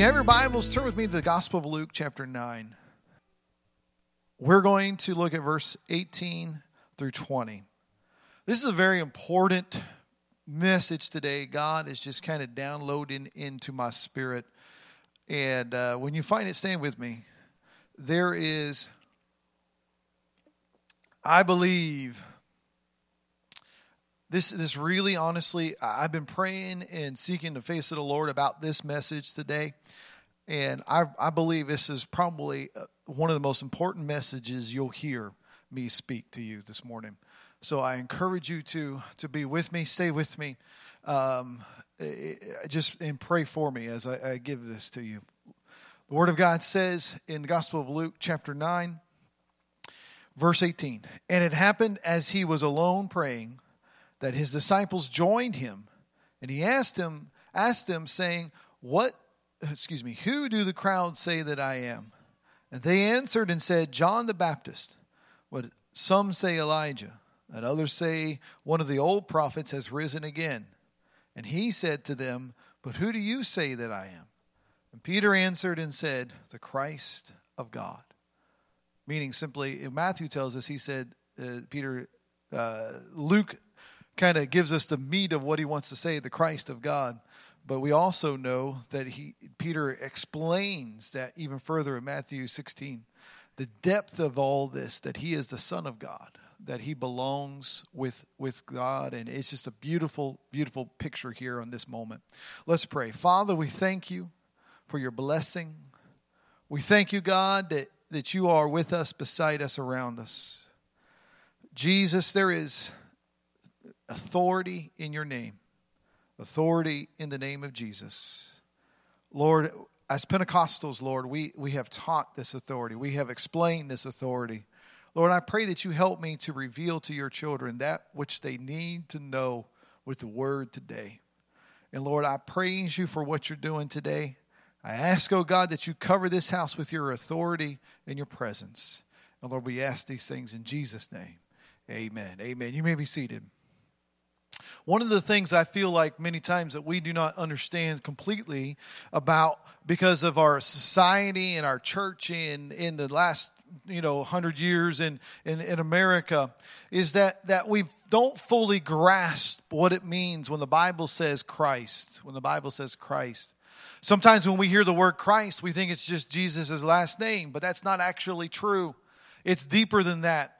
You have your Bibles, turn with me to the Gospel of Luke, chapter 9. We're going to look at verse 18 through 20. This is a very important message today. God is just kind of downloading into my spirit. And uh, when you find it, stand with me. There is, I believe, this this really honestly i've been praying and seeking the face of the lord about this message today. And i i believe this is probably uh, one of the most important messages you'll hear me speak to you this morning. So i encourage you to to be with me stay with me um, just and pray for me as I, I give this to you. The word of god says in the gospel of luke chapter 9 verse 18 and it happened as he was alone praying that his disciples joined him, and he asked him, asked them, saying, What excuse me, who do the crowd say that I am? And they answered and said, John the Baptist. What some say Elijah, and others say one of the old prophets has risen again. And he said to them, But who do you say that I am? And Peter answered and said, The Christ of God. Meaning simply, Matthew tells us, he said, uh, Peter, uh, Luke kind of gives us the meat of what he wants to say, the Christ of God. But we also know that he Peter explains that even further in Matthew 16, the depth of all this, that he is the Son of God, that he belongs with, with God. And it's just a beautiful, beautiful picture here on this moment. Let's pray. Father, we thank you for your blessing. We thank you, God, that, that you are with us, beside us, around us. Jesus, there is authority in your name, authority in the name of Jesus. Lord, as Pentecostals, Lord, we, we have taught this authority, we have explained this authority. Lord, I pray that you help me to reveal to your children that which they need to know with the word today. And Lord, I praise you for what you're doing today. I ask, oh God, that you cover this house with your authority and your presence. And Lord, we ask these things in Jesus' name. Amen. Amen. You may be seated. One of the things I feel like many times that we do not understand completely about because of our society and our church in, in the last you know 100 years in, in, in america is that, that we don't fully grasp what it means when the bible says christ when the bible says christ. Sometimes when we hear the word christ we think it's just jesus' last name but that's not actually true. It's deeper than that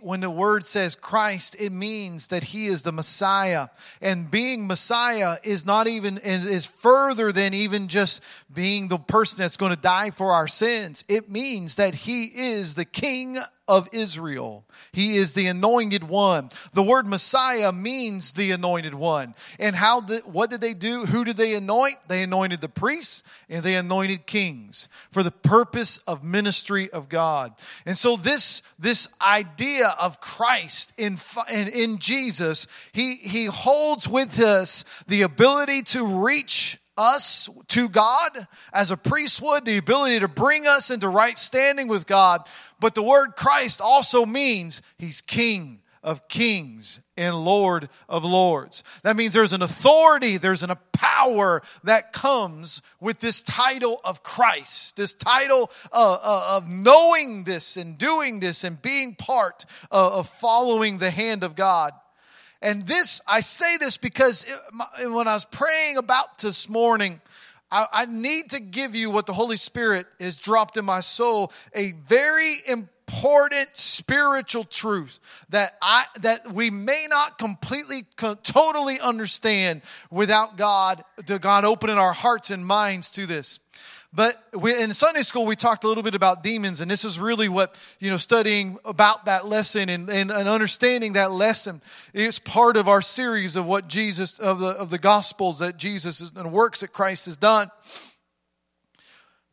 when the word says Christ, it means that he is the Messiah. And being Messiah is not even, is further than even just being the person that's going to die for our sins. It means that he is the King of Israel. He is the anointed one. The word Messiah means the anointed one. And how did, what did they do? Who did they anoint? They anointed the priests and they anointed kings for the purpose of ministry of God. And so this, this idea of Christ in, in, in Jesus, he, he holds with us the ability to reach us to God as a priest would, the ability to bring us into right standing with God, but the word Christ also means he's king of kings and Lord of lords. That means there's an authority, there's an, a power that comes with this title of Christ, this title of, of knowing this and doing this and being part uh, of following the hand of God. And this, I say this because it, when I was praying about this morning, I, I need to give you what the Holy Spirit has dropped in my soul a very important spiritual truth that I that we may not completely totally understand without God to God opening our hearts and minds to this. But we, in Sunday school, we talked a little bit about demons, and this is really what, you know, studying about that lesson and, and, and understanding that lesson is part of our series of what Jesus, of the, of the Gospels that Jesus and works that Christ has done.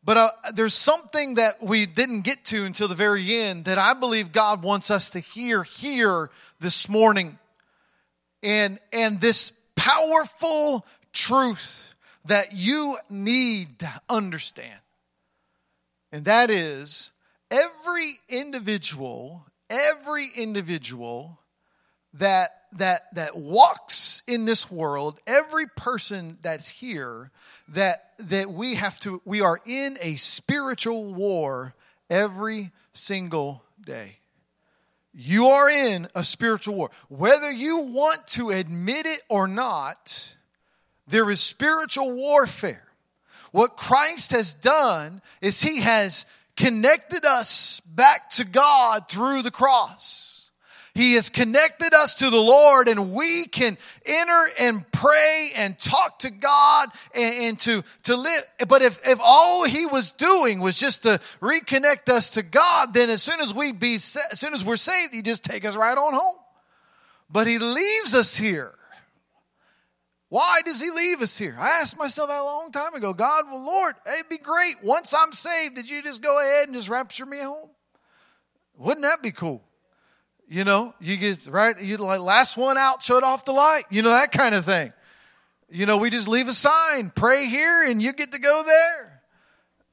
But uh, there's something that we didn't get to until the very end that I believe God wants us to hear here this morning. And, and this powerful truth that you need to understand. And that is every individual, every individual that that that walks in this world, every person that's here, that that we have to we are in a spiritual war every single day. You are in a spiritual war. Whether you want to admit it or not, there is spiritual warfare. What Christ has done is he has connected us back to God through the cross. He has connected us to the Lord and we can enter and pray and talk to God and, and, to, to live. But if, if all he was doing was just to reconnect us to God, then as soon as we be, as soon as we're saved, he just take us right on home. But he leaves us here. Why does he leave us here? I asked myself that a long time ago. God, well, Lord, it'd be great. Once I'm saved, did you just go ahead and just rapture me home? Wouldn't that be cool? You know, you get right, you like last one out, shut off the light, you know, that kind of thing. You know, we just leave a sign, pray here, and you get to go there.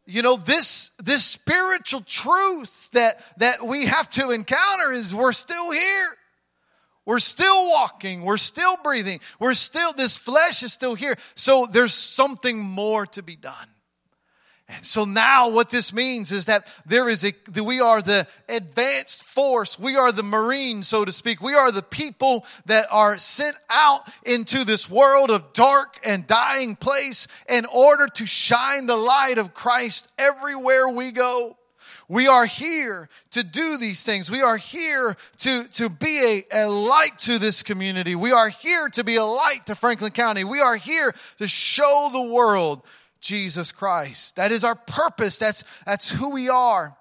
You know, this this spiritual truth that that we have to encounter is we're still here. We're still walking. We're still breathing. We're still, this flesh is still here. So there's something more to be done. And so now what this means is that there is a, that we are the advanced force. We are the Marine, so to speak. We are the people that are sent out into this world of dark and dying place in order to shine the light of Christ everywhere we go. We are here to do these things. We are here to, to be a, a light to this community. We are here to be a light to Franklin County. We are here to show the world Jesus Christ. That is our purpose. That's, that's who we are.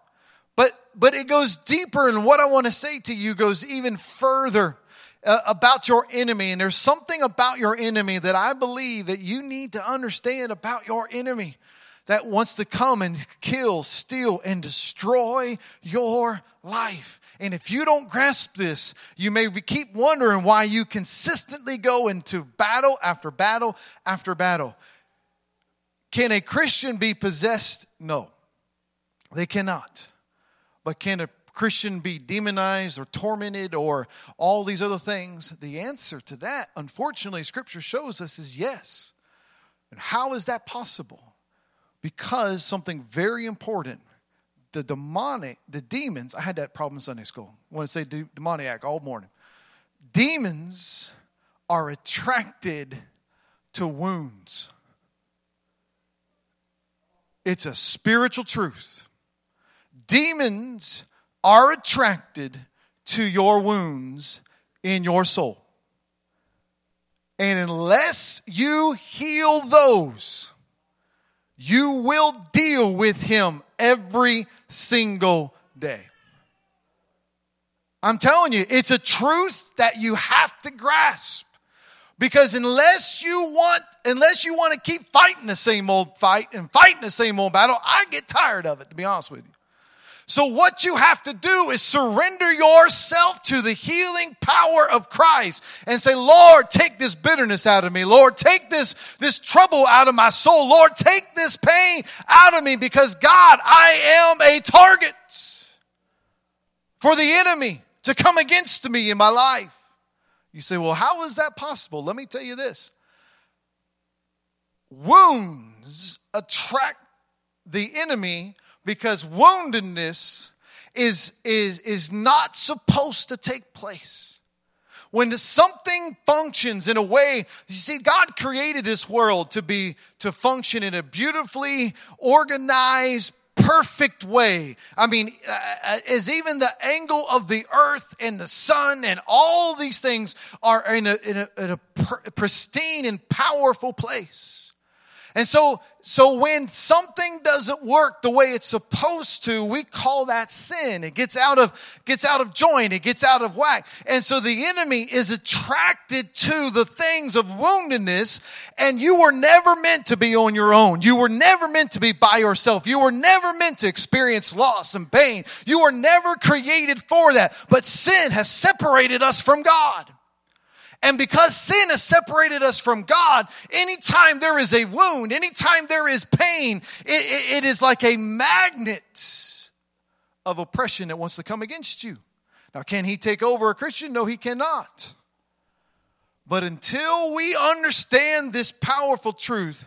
But, but it goes deeper, and what I want to say to you goes even further uh, about your enemy. And there's something about your enemy that I believe that you need to understand about your enemy that wants to come and kill, steal, and destroy your life. And if you don't grasp this, you may keep wondering why you consistently go into battle after battle after battle. Can a Christian be possessed? No, they cannot. But can a Christian be demonized or tormented or all these other things? The answer to that, unfortunately, Scripture shows us is yes. And how is that possible? Because something very important the demonic, the demons, I had that problem in Sunday school. I want to say demoniac all morning. Demons are attracted to wounds. It's a spiritual truth. Demons are attracted to your wounds in your soul. And unless you heal those, you will deal with him every single day. I'm telling you, it's a truth that you have to grasp. Because unless you want, unless you want to keep fighting the same old fight and fighting the same old battle, I get tired of it, to be honest with you. So what you have to do is surrender yourself to the healing power of Christ and say, Lord, take this bitterness out of me. Lord, take this, this trouble out of my soul. Lord, take this pain out of me because God, I am a target for the enemy to come against me in my life. You say, well, how is that possible? Let me tell you this wounds attract the enemy because woundedness is, is, is not supposed to take place. When something functions in a way, you see, God created this world to be, to function in a beautifully organized, perfect way. I mean, uh, uh, even the angle of the earth and the sun and all these things are in a, in a, in a pristine and powerful place. And so, so when something doesn't work the way it's supposed to, we call that sin. It gets out of, gets out of joint. It gets out of whack. And so the enemy is attracted to the things of woundedness and you were never meant to be on your own. You were never meant to be by yourself. You were never meant to experience loss and pain. You were never created for that. But sin has separated us from God. And because sin has separated us from God, anytime there is a wound, anytime there is pain, it, it, it is like a magnet of oppression that wants to come against you. Now, can he take over a Christian? No, he cannot. But until we understand this powerful truth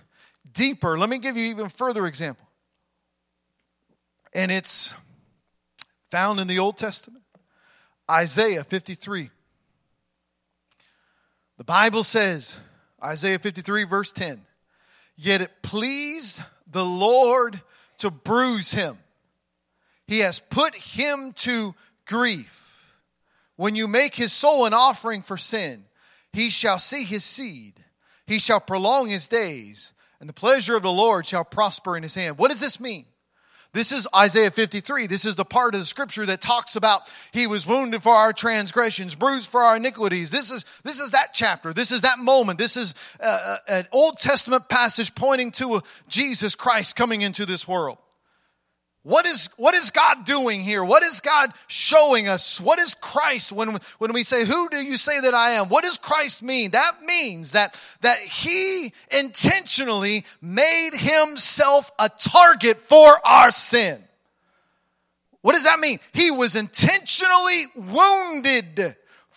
deeper, let me give you even further example. And it's found in the Old Testament. Isaiah 53. The Bible says, Isaiah 53, verse 10, yet it pleased the Lord to bruise him. He has put him to grief. When you make his soul an offering for sin, he shall see his seed. He shall prolong his days, and the pleasure of the Lord shall prosper in his hand. What does this mean? This is Isaiah 53. This is the part of the scripture that talks about he was wounded for our transgressions, bruised for our iniquities. This is, this is that chapter. This is that moment. This is uh, uh, an Old Testament passage pointing to Jesus Christ coming into this world. What is, what is God doing here? What is God showing us? What is Christ when, when we say, Who do you say that I am? What does Christ mean? That means that, that He intentionally made Himself a target for our sin. What does that mean? He was intentionally wounded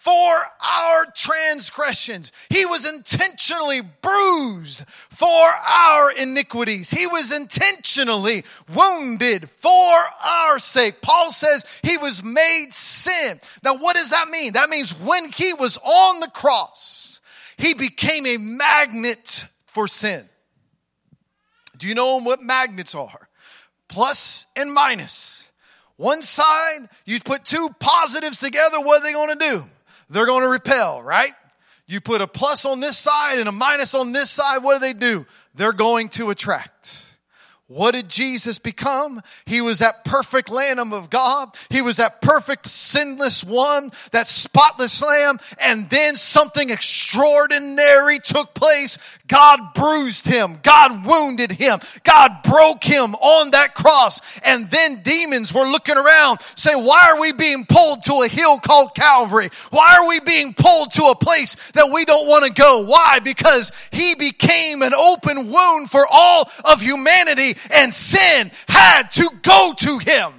for our transgressions. He was intentionally bruised for our iniquities. He was intentionally wounded for our sake. Paul says he was made sin. Now, what does that mean? That means when he was on the cross, he became a magnet for sin. Do you know what magnets are? Plus and minus. One side, you put two positives together, what are they going to do? They're going to repel, right? You put a plus on this side and a minus on this side, what do they do? They're going to attract. What did Jesus become? He was that perfect Lamb of God. He was that perfect sinless one, that spotless lamb. And then something extraordinary took place. God bruised him. God wounded him. God broke him on that cross. And then demons were looking around saying, why are we being pulled to a hill called Calvary? Why are we being pulled to a place that we don't want to go? Why? Because he became an open wound for all of humanity and sin had to go to him.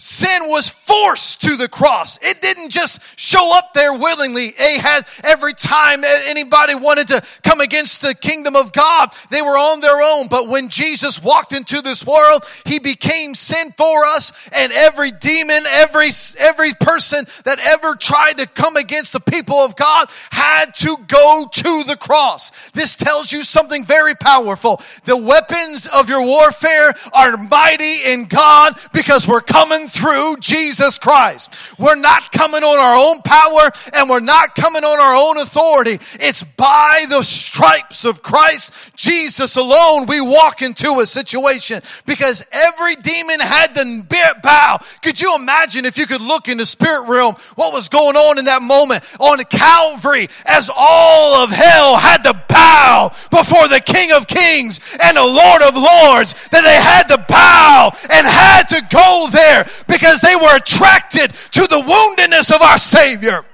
Sin was forced to the cross. It didn't just show up there willingly. Ahab, every time anybody wanted to come against the kingdom of God, they were on their own. But when Jesus walked into this world, he became sin for us and every demon, every, every person that ever tried to come against the people of God had to go to the cross. This tells you something very powerful. The weapons of your warfare are mighty in God because we're through Jesus Christ. We're not coming on our own power and we're not coming on our own authority. It's by the stripes of Christ Jesus alone we walk into a situation because every demon had to bow. Could you imagine if you could look in the spirit realm what was going on in that moment on Calvary as all of hell had to bow before the King of Kings and the Lord of Lords that they had to bow and had to go there because they were attracted to the woundedness of our Savior.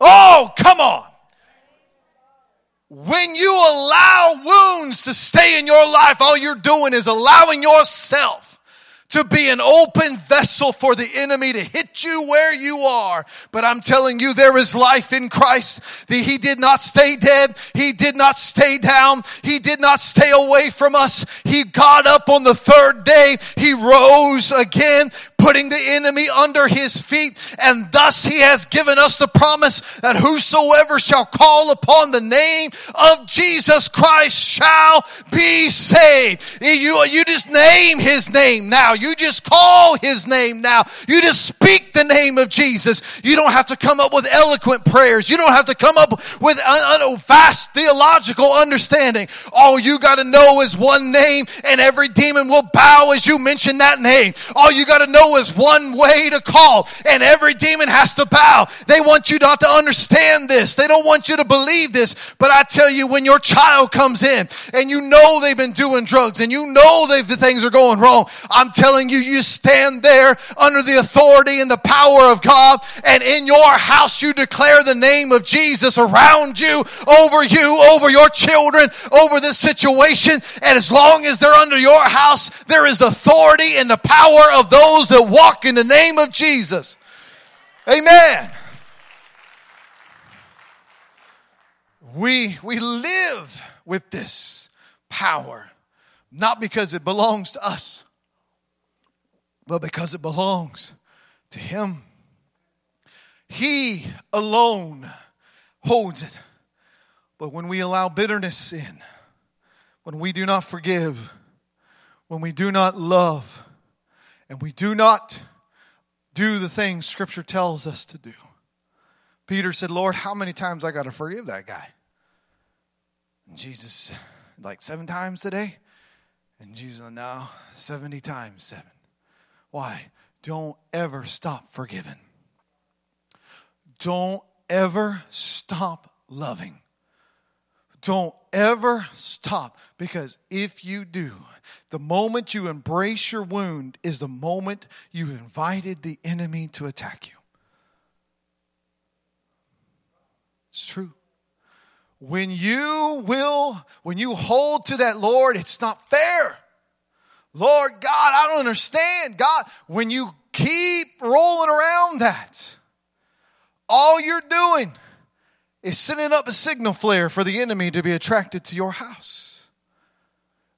Oh, come on. When you allow wounds to stay in your life, all you're doing is allowing yourself to be an open vessel for the enemy to hit you where you are. But I'm telling you, there is life in Christ. He did not stay dead. He did not stay down. He did not stay away from us. He got up on the third day. He rose again putting the enemy under his feet. And thus he has given us the promise that whosoever shall call upon the name of Jesus Christ shall be saved. You, you just name his name now. You just call his name now. You just speak the name of Jesus. You don't have to come up with eloquent prayers. You don't have to come up with a vast theological understanding. All you got to know is one name and every demon will bow as you mention that name. All you got to know is one way to call and every demon has to bow. They want you not to understand this. They don't want you to believe this. But I tell you, when your child comes in and you know they've been doing drugs and you know they things are going wrong, I'm telling you, you stand there under the authority and the power of God and in your house you declare the name of Jesus around you, over you, over your children, over this situation. And as long as they're under your house, there is authority and the power of those that walk in the name of Jesus. Amen. We, we live with this power, not because it belongs to us, but because it belongs to Him. He alone holds it. But when we allow bitterness in, when we do not forgive, when we do not love, and we do not do the things Scripture tells us to do. Peter said, Lord, how many times I got to forgive that guy? And Jesus, like seven times today? And Jesus, no, 70 times seven. Why? Don't ever stop forgiving. Don't ever stop loving. Don't ever stop because if you do, the moment you embrace your wound is the moment you invited the enemy to attack you. It's true. When you will, when you hold to that, Lord, it's not fair. Lord God, I don't understand. God, when you keep rolling around that, all you're doing is sending up a signal flare for the enemy to be attracted to your house.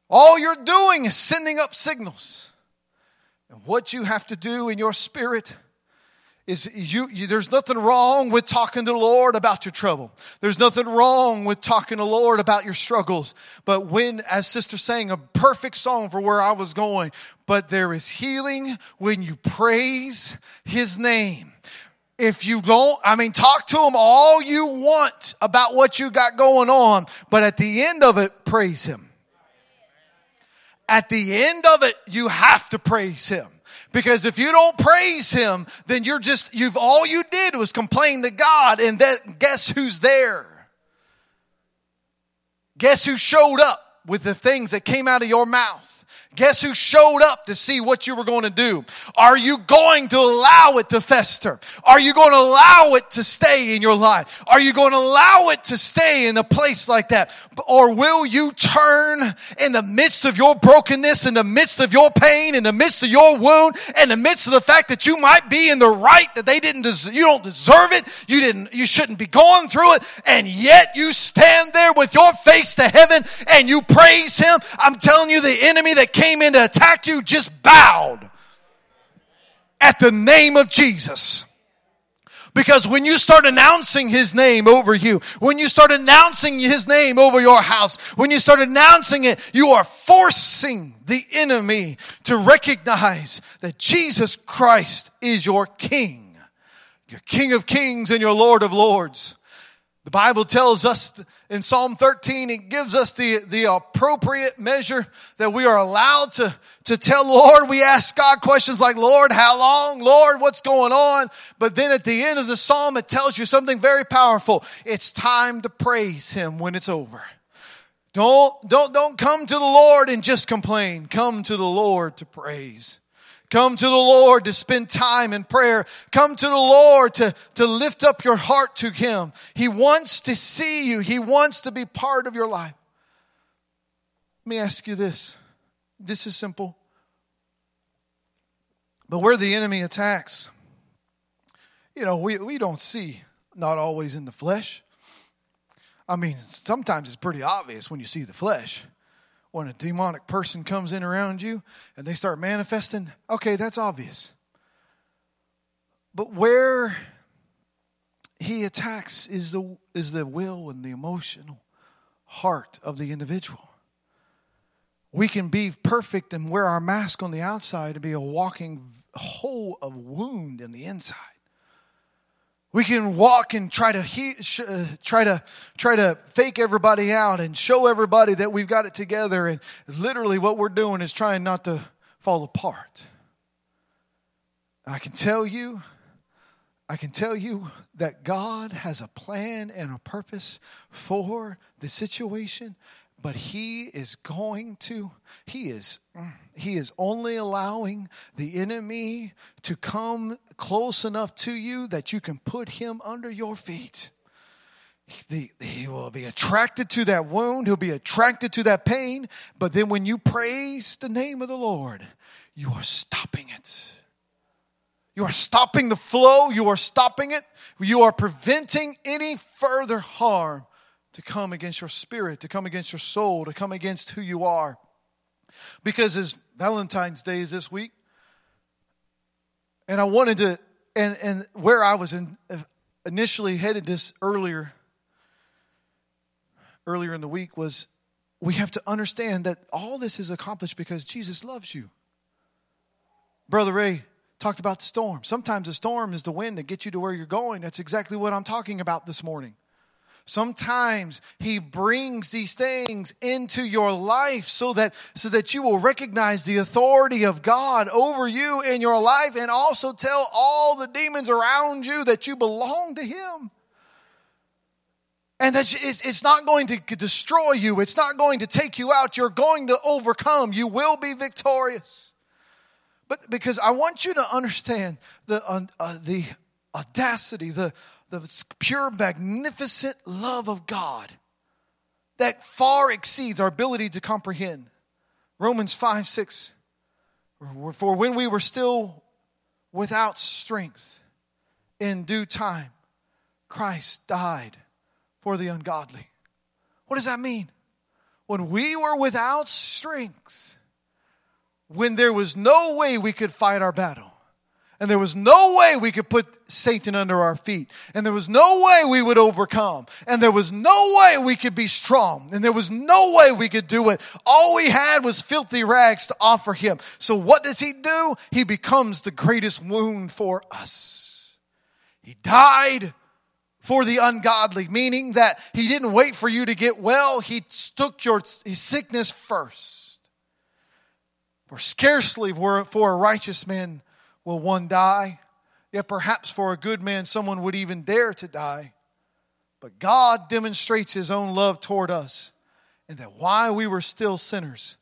All you're doing is sending up signals. And what you have to do in your spirit is you, you, there's nothing wrong with talking to the Lord about your trouble. There's nothing wrong with talking to the Lord about your struggles. But when, as sister sang, a perfect song for where I was going, but there is healing when you praise his name. If you don't, I mean, talk to him all you want about what you got going on, but at the end of it, praise him. At the end of it, you have to praise him. Because if you don't praise him, then you're just, you've, all you did was complain to God and that, guess who's there? Guess who showed up with the things that came out of your mouth? Guess who showed up to see what you were going to do? Are you going to allow it to fester? Are you going to allow it to stay in your life? Are you going to allow it to stay in a place like that? Or will you turn in the midst of your brokenness, in the midst of your pain, in the midst of your wound, in the midst of the fact that you might be in the right, that they didn't, des- you don't deserve it, you didn't, you shouldn't be going through it, and yet you stand there with your face to heaven and you praise Him? I'm telling you, the enemy that came came in to attack you just bowed at the name of Jesus. Because when you start announcing his name over you, when you start announcing his name over your house, when you start announcing it, you are forcing the enemy to recognize that Jesus Christ is your king, your king of kings and your lord of lords. The Bible tells us in Psalm 13, it gives us the, the appropriate measure that we are allowed to, to tell Lord. We ask God questions like, Lord, how long? Lord, what's going on? But then at the end of the Psalm, it tells you something very powerful. It's time to praise Him when it's over. Don't, don't, don't come to the Lord and just complain. Come to the Lord to praise. Come to the Lord to spend time in prayer. Come to the Lord to, to lift up your heart to Him. He wants to see you. He wants to be part of your life. Let me ask you this. This is simple. But where the enemy attacks, you know, we, we don't see, not always in the flesh. I mean, sometimes it's pretty obvious when you see the flesh when a demonic person comes in around you and they start manifesting, okay, that's obvious. but where he attacks is the, is the will and the emotional heart of the individual. We can be perfect and wear our mask on the outside and be a walking hole of wound in the inside. We can walk and try to he, sh, uh, try to try to fake everybody out and show everybody that we've got it together. And literally, what we're doing is trying not to fall apart. I can tell you, I can tell you that God has a plan and a purpose for the situation, but he is going to he is he is only allowing the enemy to come close enough to you that you can put him under your feet. The, he will be attracted to that wound. He'll be attracted to that pain. But then when you praise the name of the lord you are stopping it. You are stopping the flow. You are stopping it. You are preventing any further harm to come against your spirit, to come against your soul, to come against who you are. Because as Valentine's Day is this week, and I wanted to, and, and where I was in, initially headed this earlier, earlier in the week was we have to understand that all this is accomplished because Jesus loves you. Brother Ray talked about the storm. Sometimes the storm is the wind that gets you to where you're going. That's exactly what I'm talking about this morning. Sometimes he brings these things into your life so that so that you will recognize the authority of God over you in your life and also tell all the demons around you that you belong to him. And that it's not going to destroy you. It's not going to take you out. You're going to overcome. You will be victorious. But because I want you to understand the, uh, the audacity, the, the pure, magnificent love of God that far exceeds our ability to comprehend. Romans 5 6. For when we were still without strength, in due time, Christ died for the ungodly. What does that mean? When we were without strength, when there was no way we could fight our battle, and there was no way we could put Satan under our feet. And there was no way we would overcome. And there was no way we could be strong. And there was no way we could do it. All we had was filthy rags to offer him. So what does he do? He becomes the greatest wound for us. He died for the ungodly, meaning that he didn't wait for you to get well. He took your sickness first. For scarcely for, for a righteous man will one die? Yet perhaps for a good man, someone would even dare to die. But God demonstrates his own love toward us, and that while we were still sinners,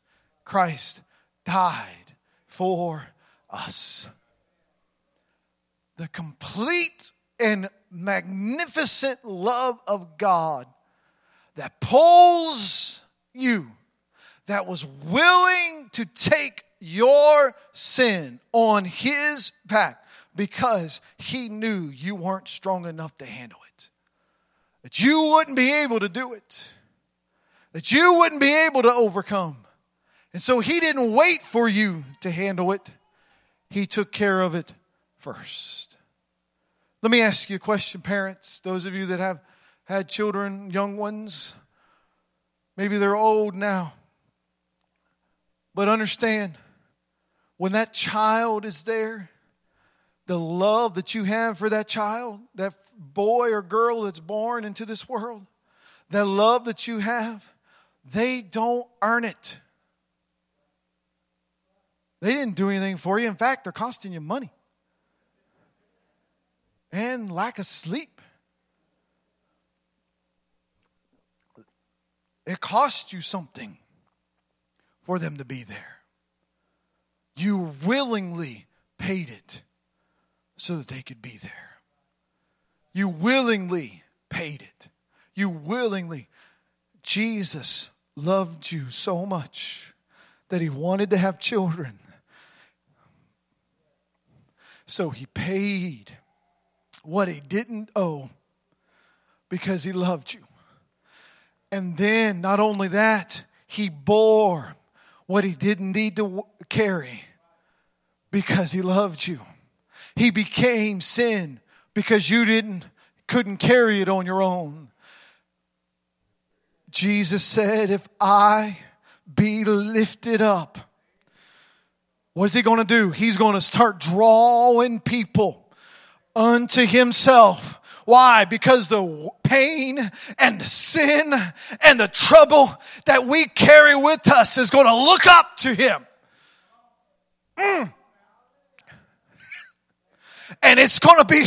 Christ died for us. The complete and magnificent love of God that pulls you, that was willing to take your sin on his back because he knew you weren't strong enough to handle it. That you wouldn't be able to do it. That you wouldn't be able to overcome. And so he didn't wait for you to handle it. He took care of it first. Let me ask you a question, parents, those of you that have had children, young ones. Maybe they're old now. But understand, when that child is there, the love that you have for that child, that boy or girl that's born into this world, that love that you have, they don't earn it. They didn't do anything for you. In fact, they're costing you money and lack of sleep. It costs you something for them to be there. You willingly paid it so that they could be there. You willingly paid it. You willingly. Jesus loved you so much that he wanted to have children. So he paid what he didn't owe because he loved you. And then, not only that, he bore what he didn't need to carry because he loved you. He became sin because you didn't couldn't carry it on your own. Jesus said, If I be lifted up, what is he going to do? He's going to start drawing people unto himself. Why? Because the pain and the sin and the trouble that we carry with us is going to look up to him. Mm. And it's going to be,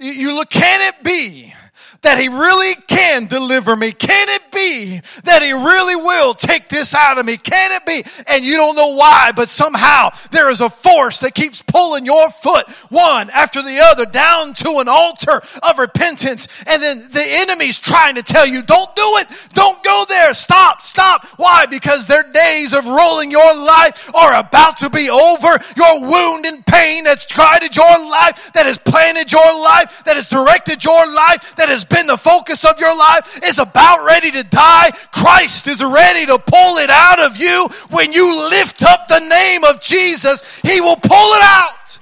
you look, can it be that he really can deliver me? Can it be that he really will take this out of me? Can it be? And you don't know why, but somehow there is a force that keeps pulling your foot one after the other down to an altar of repentance. And then the enemy's trying to tell you, don't do it. Don't go there. Stop, stop. Why? Because their days of ruling your life are about to be over. Your wound and pain that's guided your life, that has planted your life, that has directed your life, that has been the focus of your life is about ready to die, Christ is ready to pull it out of you. When you lift up the name of Jesus, He will pull it out.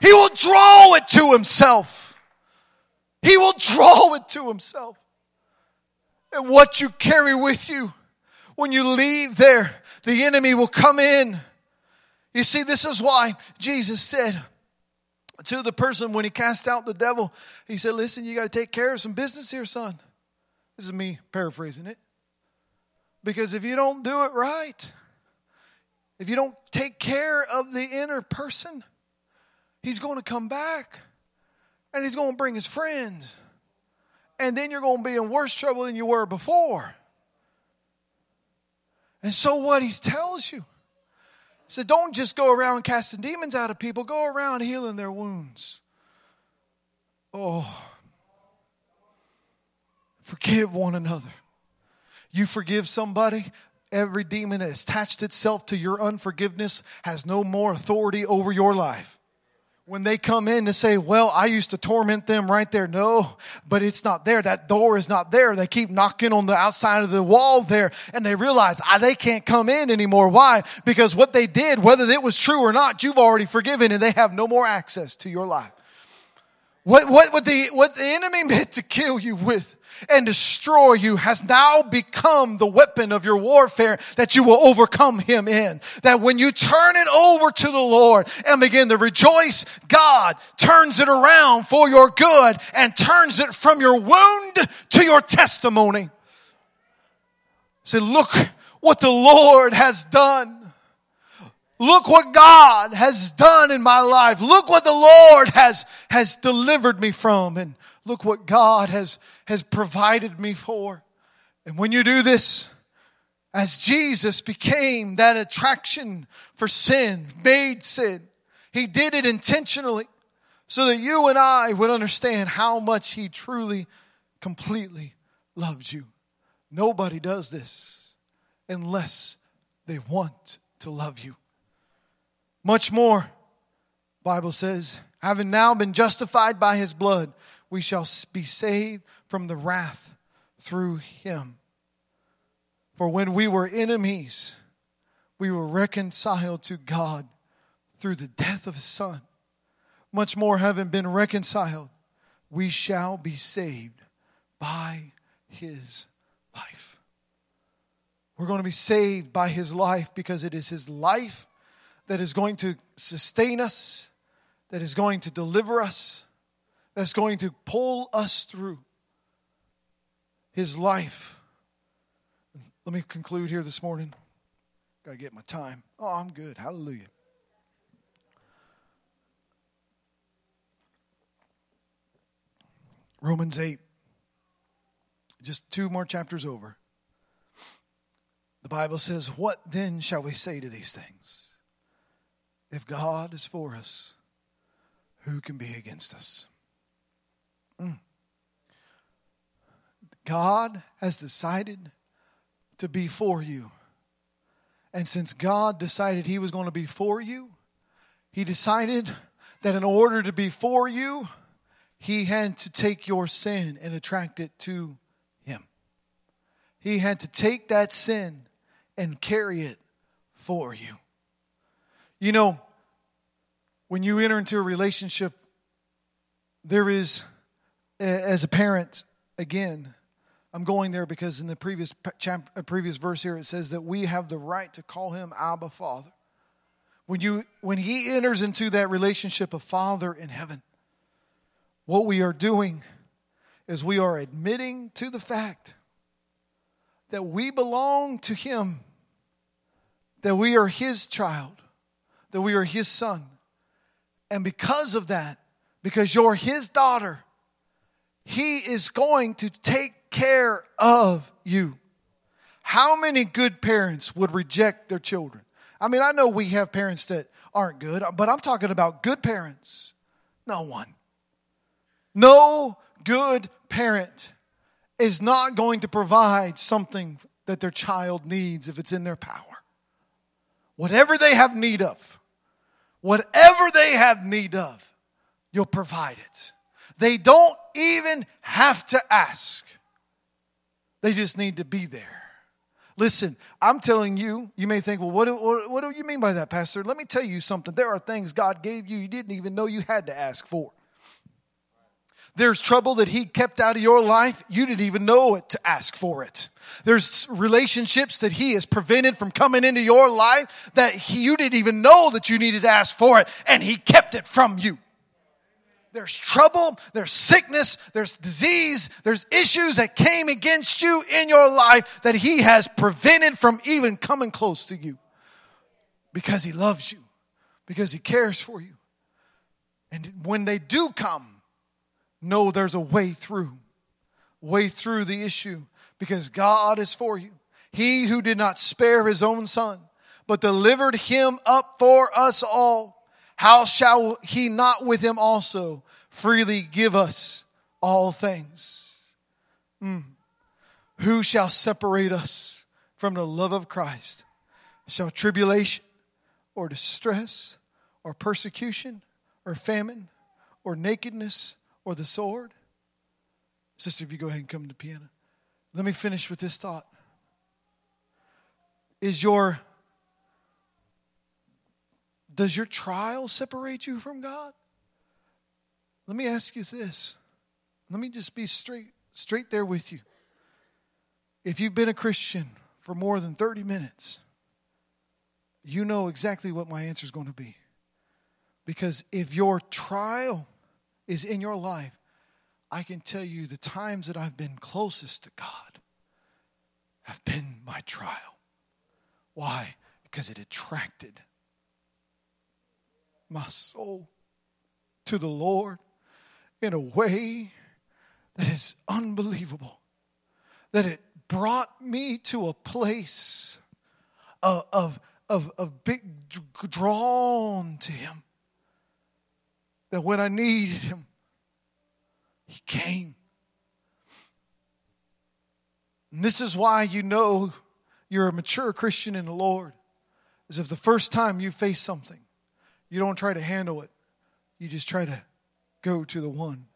He will draw it to Himself. He will draw it to Himself. And what you carry with you when you leave there, the enemy will come in. You see, this is why Jesus said, to the person when he cast out the devil, he said, Listen, you got to take care of some business here, son. This is me paraphrasing it. Because if you don't do it right, if you don't take care of the inner person, he's going to come back and he's going to bring his friends. And then you're going to be in worse trouble than you were before. And so, what he tells you so don't just go around casting demons out of people, go around healing their wounds. Oh, forgive one another. You forgive somebody, every demon that has attached itself to your unforgiveness has no more authority over your life when they come in to say, well, I used to torment them right there. No, but it's not there. That door is not there. They keep knocking on the outside of the wall there and they realize ah, they can't come in anymore. Why? Because what they did, whether it was true or not, you've already forgiven and they have no more access to your life. What, what, what the, what the enemy meant to kill you with and destroy you has now become the weapon of your warfare that you will overcome him in. That when you turn it over to the Lord and begin to rejoice, God turns it around for your good and turns it from your wound to your testimony. Say, look what the Lord has done. Look what God has done in my life. Look what the Lord has, has delivered me from. And look what God has, has provided me for. And when you do this, as Jesus became that attraction for sin, made sin, He did it intentionally so that you and I would understand how much He truly, completely loves you. Nobody does this unless they want to love you. Much more, Bible says, having now been justified by his blood, we shall be saved from the wrath through him. For when we were enemies, we were reconciled to God through the death of his son. Much more, having been reconciled, we shall be saved by his life. We're going to be saved by his life because it is his life that is going to sustain us, that is going to deliver us, that's going to pull us through his life. Let me conclude here this morning. Got to get my time. Oh, I'm good. Hallelujah. Romans 8, just two more chapters over. The Bible says, What then shall we say to these things? If God is for us, who can be against us? God has decided to be for you. And since God decided He was going to be for you, He decided that in order to be for you, He had to take your sin and attract it to Him. He had to take that sin and carry it for you. You know, When you enter into a relationship, there is, as a parent, again, I'm going there because in the previous chapter, uh, previous verse here, it says that we have the right to call him Abba Father. When, you, when he enters into that relationship of Father in heaven, what we are doing is we are admitting to the fact that we belong to him, that we are his child, that we are his son. And because of that, because you're his daughter, he is going to take care of you. How many good parents would reject their children? I mean, I know we have parents that aren't good, but I'm talking about good parents. No one. No good parent is not going to provide something that their child needs if it's in their power. Whatever they have need of, whatever they have need of, you'll provide it. They don't even have to ask, they just need to be there. Listen, I'm telling you, you may think, well, what, what, what do you mean by that, Pastor? Let me tell you something. There are things God gave you you didn't even know you had to ask for. There's trouble that He kept out of your life. You didn't even know it to ask for it. There's relationships that He has prevented from coming into your life that he, you didn't even know that you needed to ask for it, and He kept it from you. There's trouble, there's sickness, there's disease, there's issues that came against you in your life that He has prevented from even coming close to you because He loves you, because He cares for you. And when they do come, know there's a way through, way through the issue because God is for you. He who did not spare his own son, but delivered him up for us all, how shall he not with him also freely give us all things? Mm. Who shall separate us from the love of Christ? Shall tribulation or distress or persecution or famine or nakedness or the sword? Sister, if you go ahead and come to the piano. Let me finish with this thought. Is your does your trial separate you from God? Let me ask you this. Let me just be straight straight there with you. If you've been a Christian for more than 30 minutes, you know exactly what my answer is going to be. Because if your trial is in your life, I can tell you the times that I've been closest to God have been my trial. Why? Because it attracted my soul to the Lord in a way that is unbelievable. That it brought me to a place of, of, of, of big drawn to Him that when I needed him, he came. And this is why you know you're a mature Christian in the Lord. Is if the first time you face something, you don't try to handle it, you just try to go to the one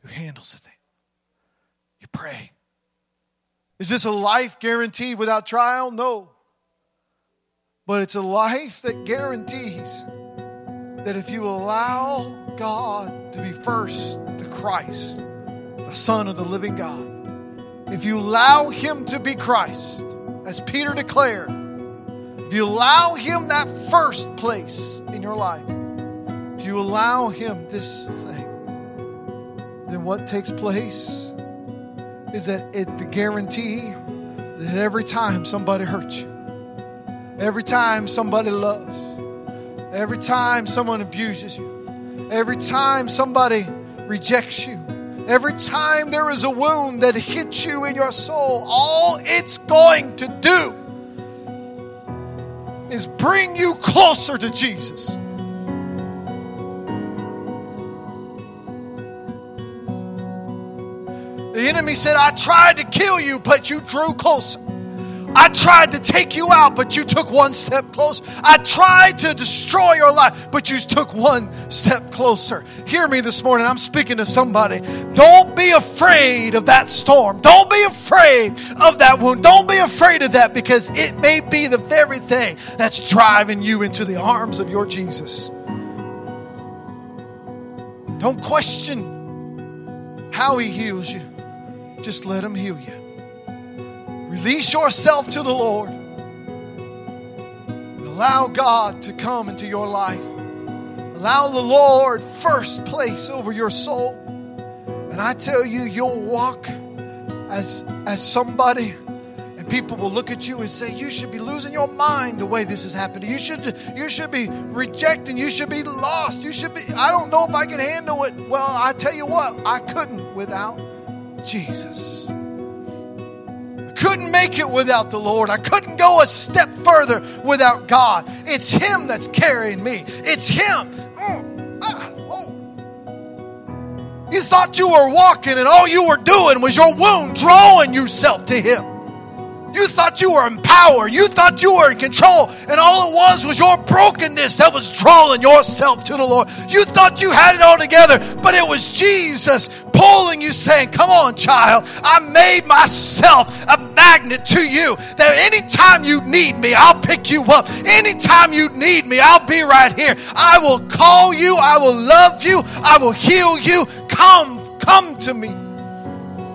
who handles the thing. You pray. Is this a life guaranteed without trial? No. But it's a life that guarantees that if you allow God to be first, the Christ, the Son of the living God, if you allow Him to be Christ, as Peter declared, if you allow Him that first place in your life, you allow Him this thing, then what takes place is that it the guarantee that every time somebody hurts you, every time somebody loves, Every time someone abuses you, every time somebody rejects you, every time there is a wound that hits you in your soul, all it's going to do is bring you closer to Jesus. The enemy said, I tried to kill you, but you drew closer. I tried to take you out, but you took one step closer. I tried to destroy your life, but you took one step closer. Hear me this morning. I'm speaking to somebody. Don't be afraid of that storm. Don't be afraid of that wound. Don't be afraid of that because it may be the very thing that's driving you into the arms of your Jesus. Don't question how He heals you. Just let Him heal you. Release yourself to the Lord. And allow God to come into your life. Allow the Lord first place over your soul. And I tell you, you'll walk as, as somebody and people will look at you and say you should be losing your mind the way this is happening you should you should be rejecting you should be lost you should be i don't know if i can handle it well i tell you what i couldn't without jesus. I couldn't make it without the lord. I couldn't go a step further without god. It's him that's carrying me. It's him. Mm, ah, oh. you thought you were walking and all you were doing was your wound drawing yourself to him you thought you were in power. You thought you were in control. And all it was was your brokenness that was drawing yourself to the Lord. You thought you had it all together, but it was Jesus pulling you, saying, Come on, child. I made myself a magnet to you that anytime you need me, I'll pick you up. Anytime you need me, I'll be right here. I will call you. I will love you. I will heal you. Come, come to me.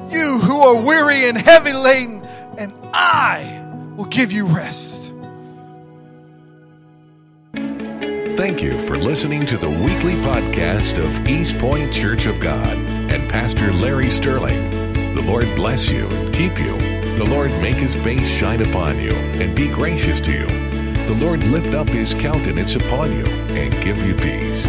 You who are weary and heavy laden and I will give you rest. Thank you for listening to the weekly podcast of East Point Church of God and Pastor Larry Sterling. The Lord bless you and keep you. The Lord make his face shine upon you and be gracious to you. The Lord lift up his countenance upon you and give you peace.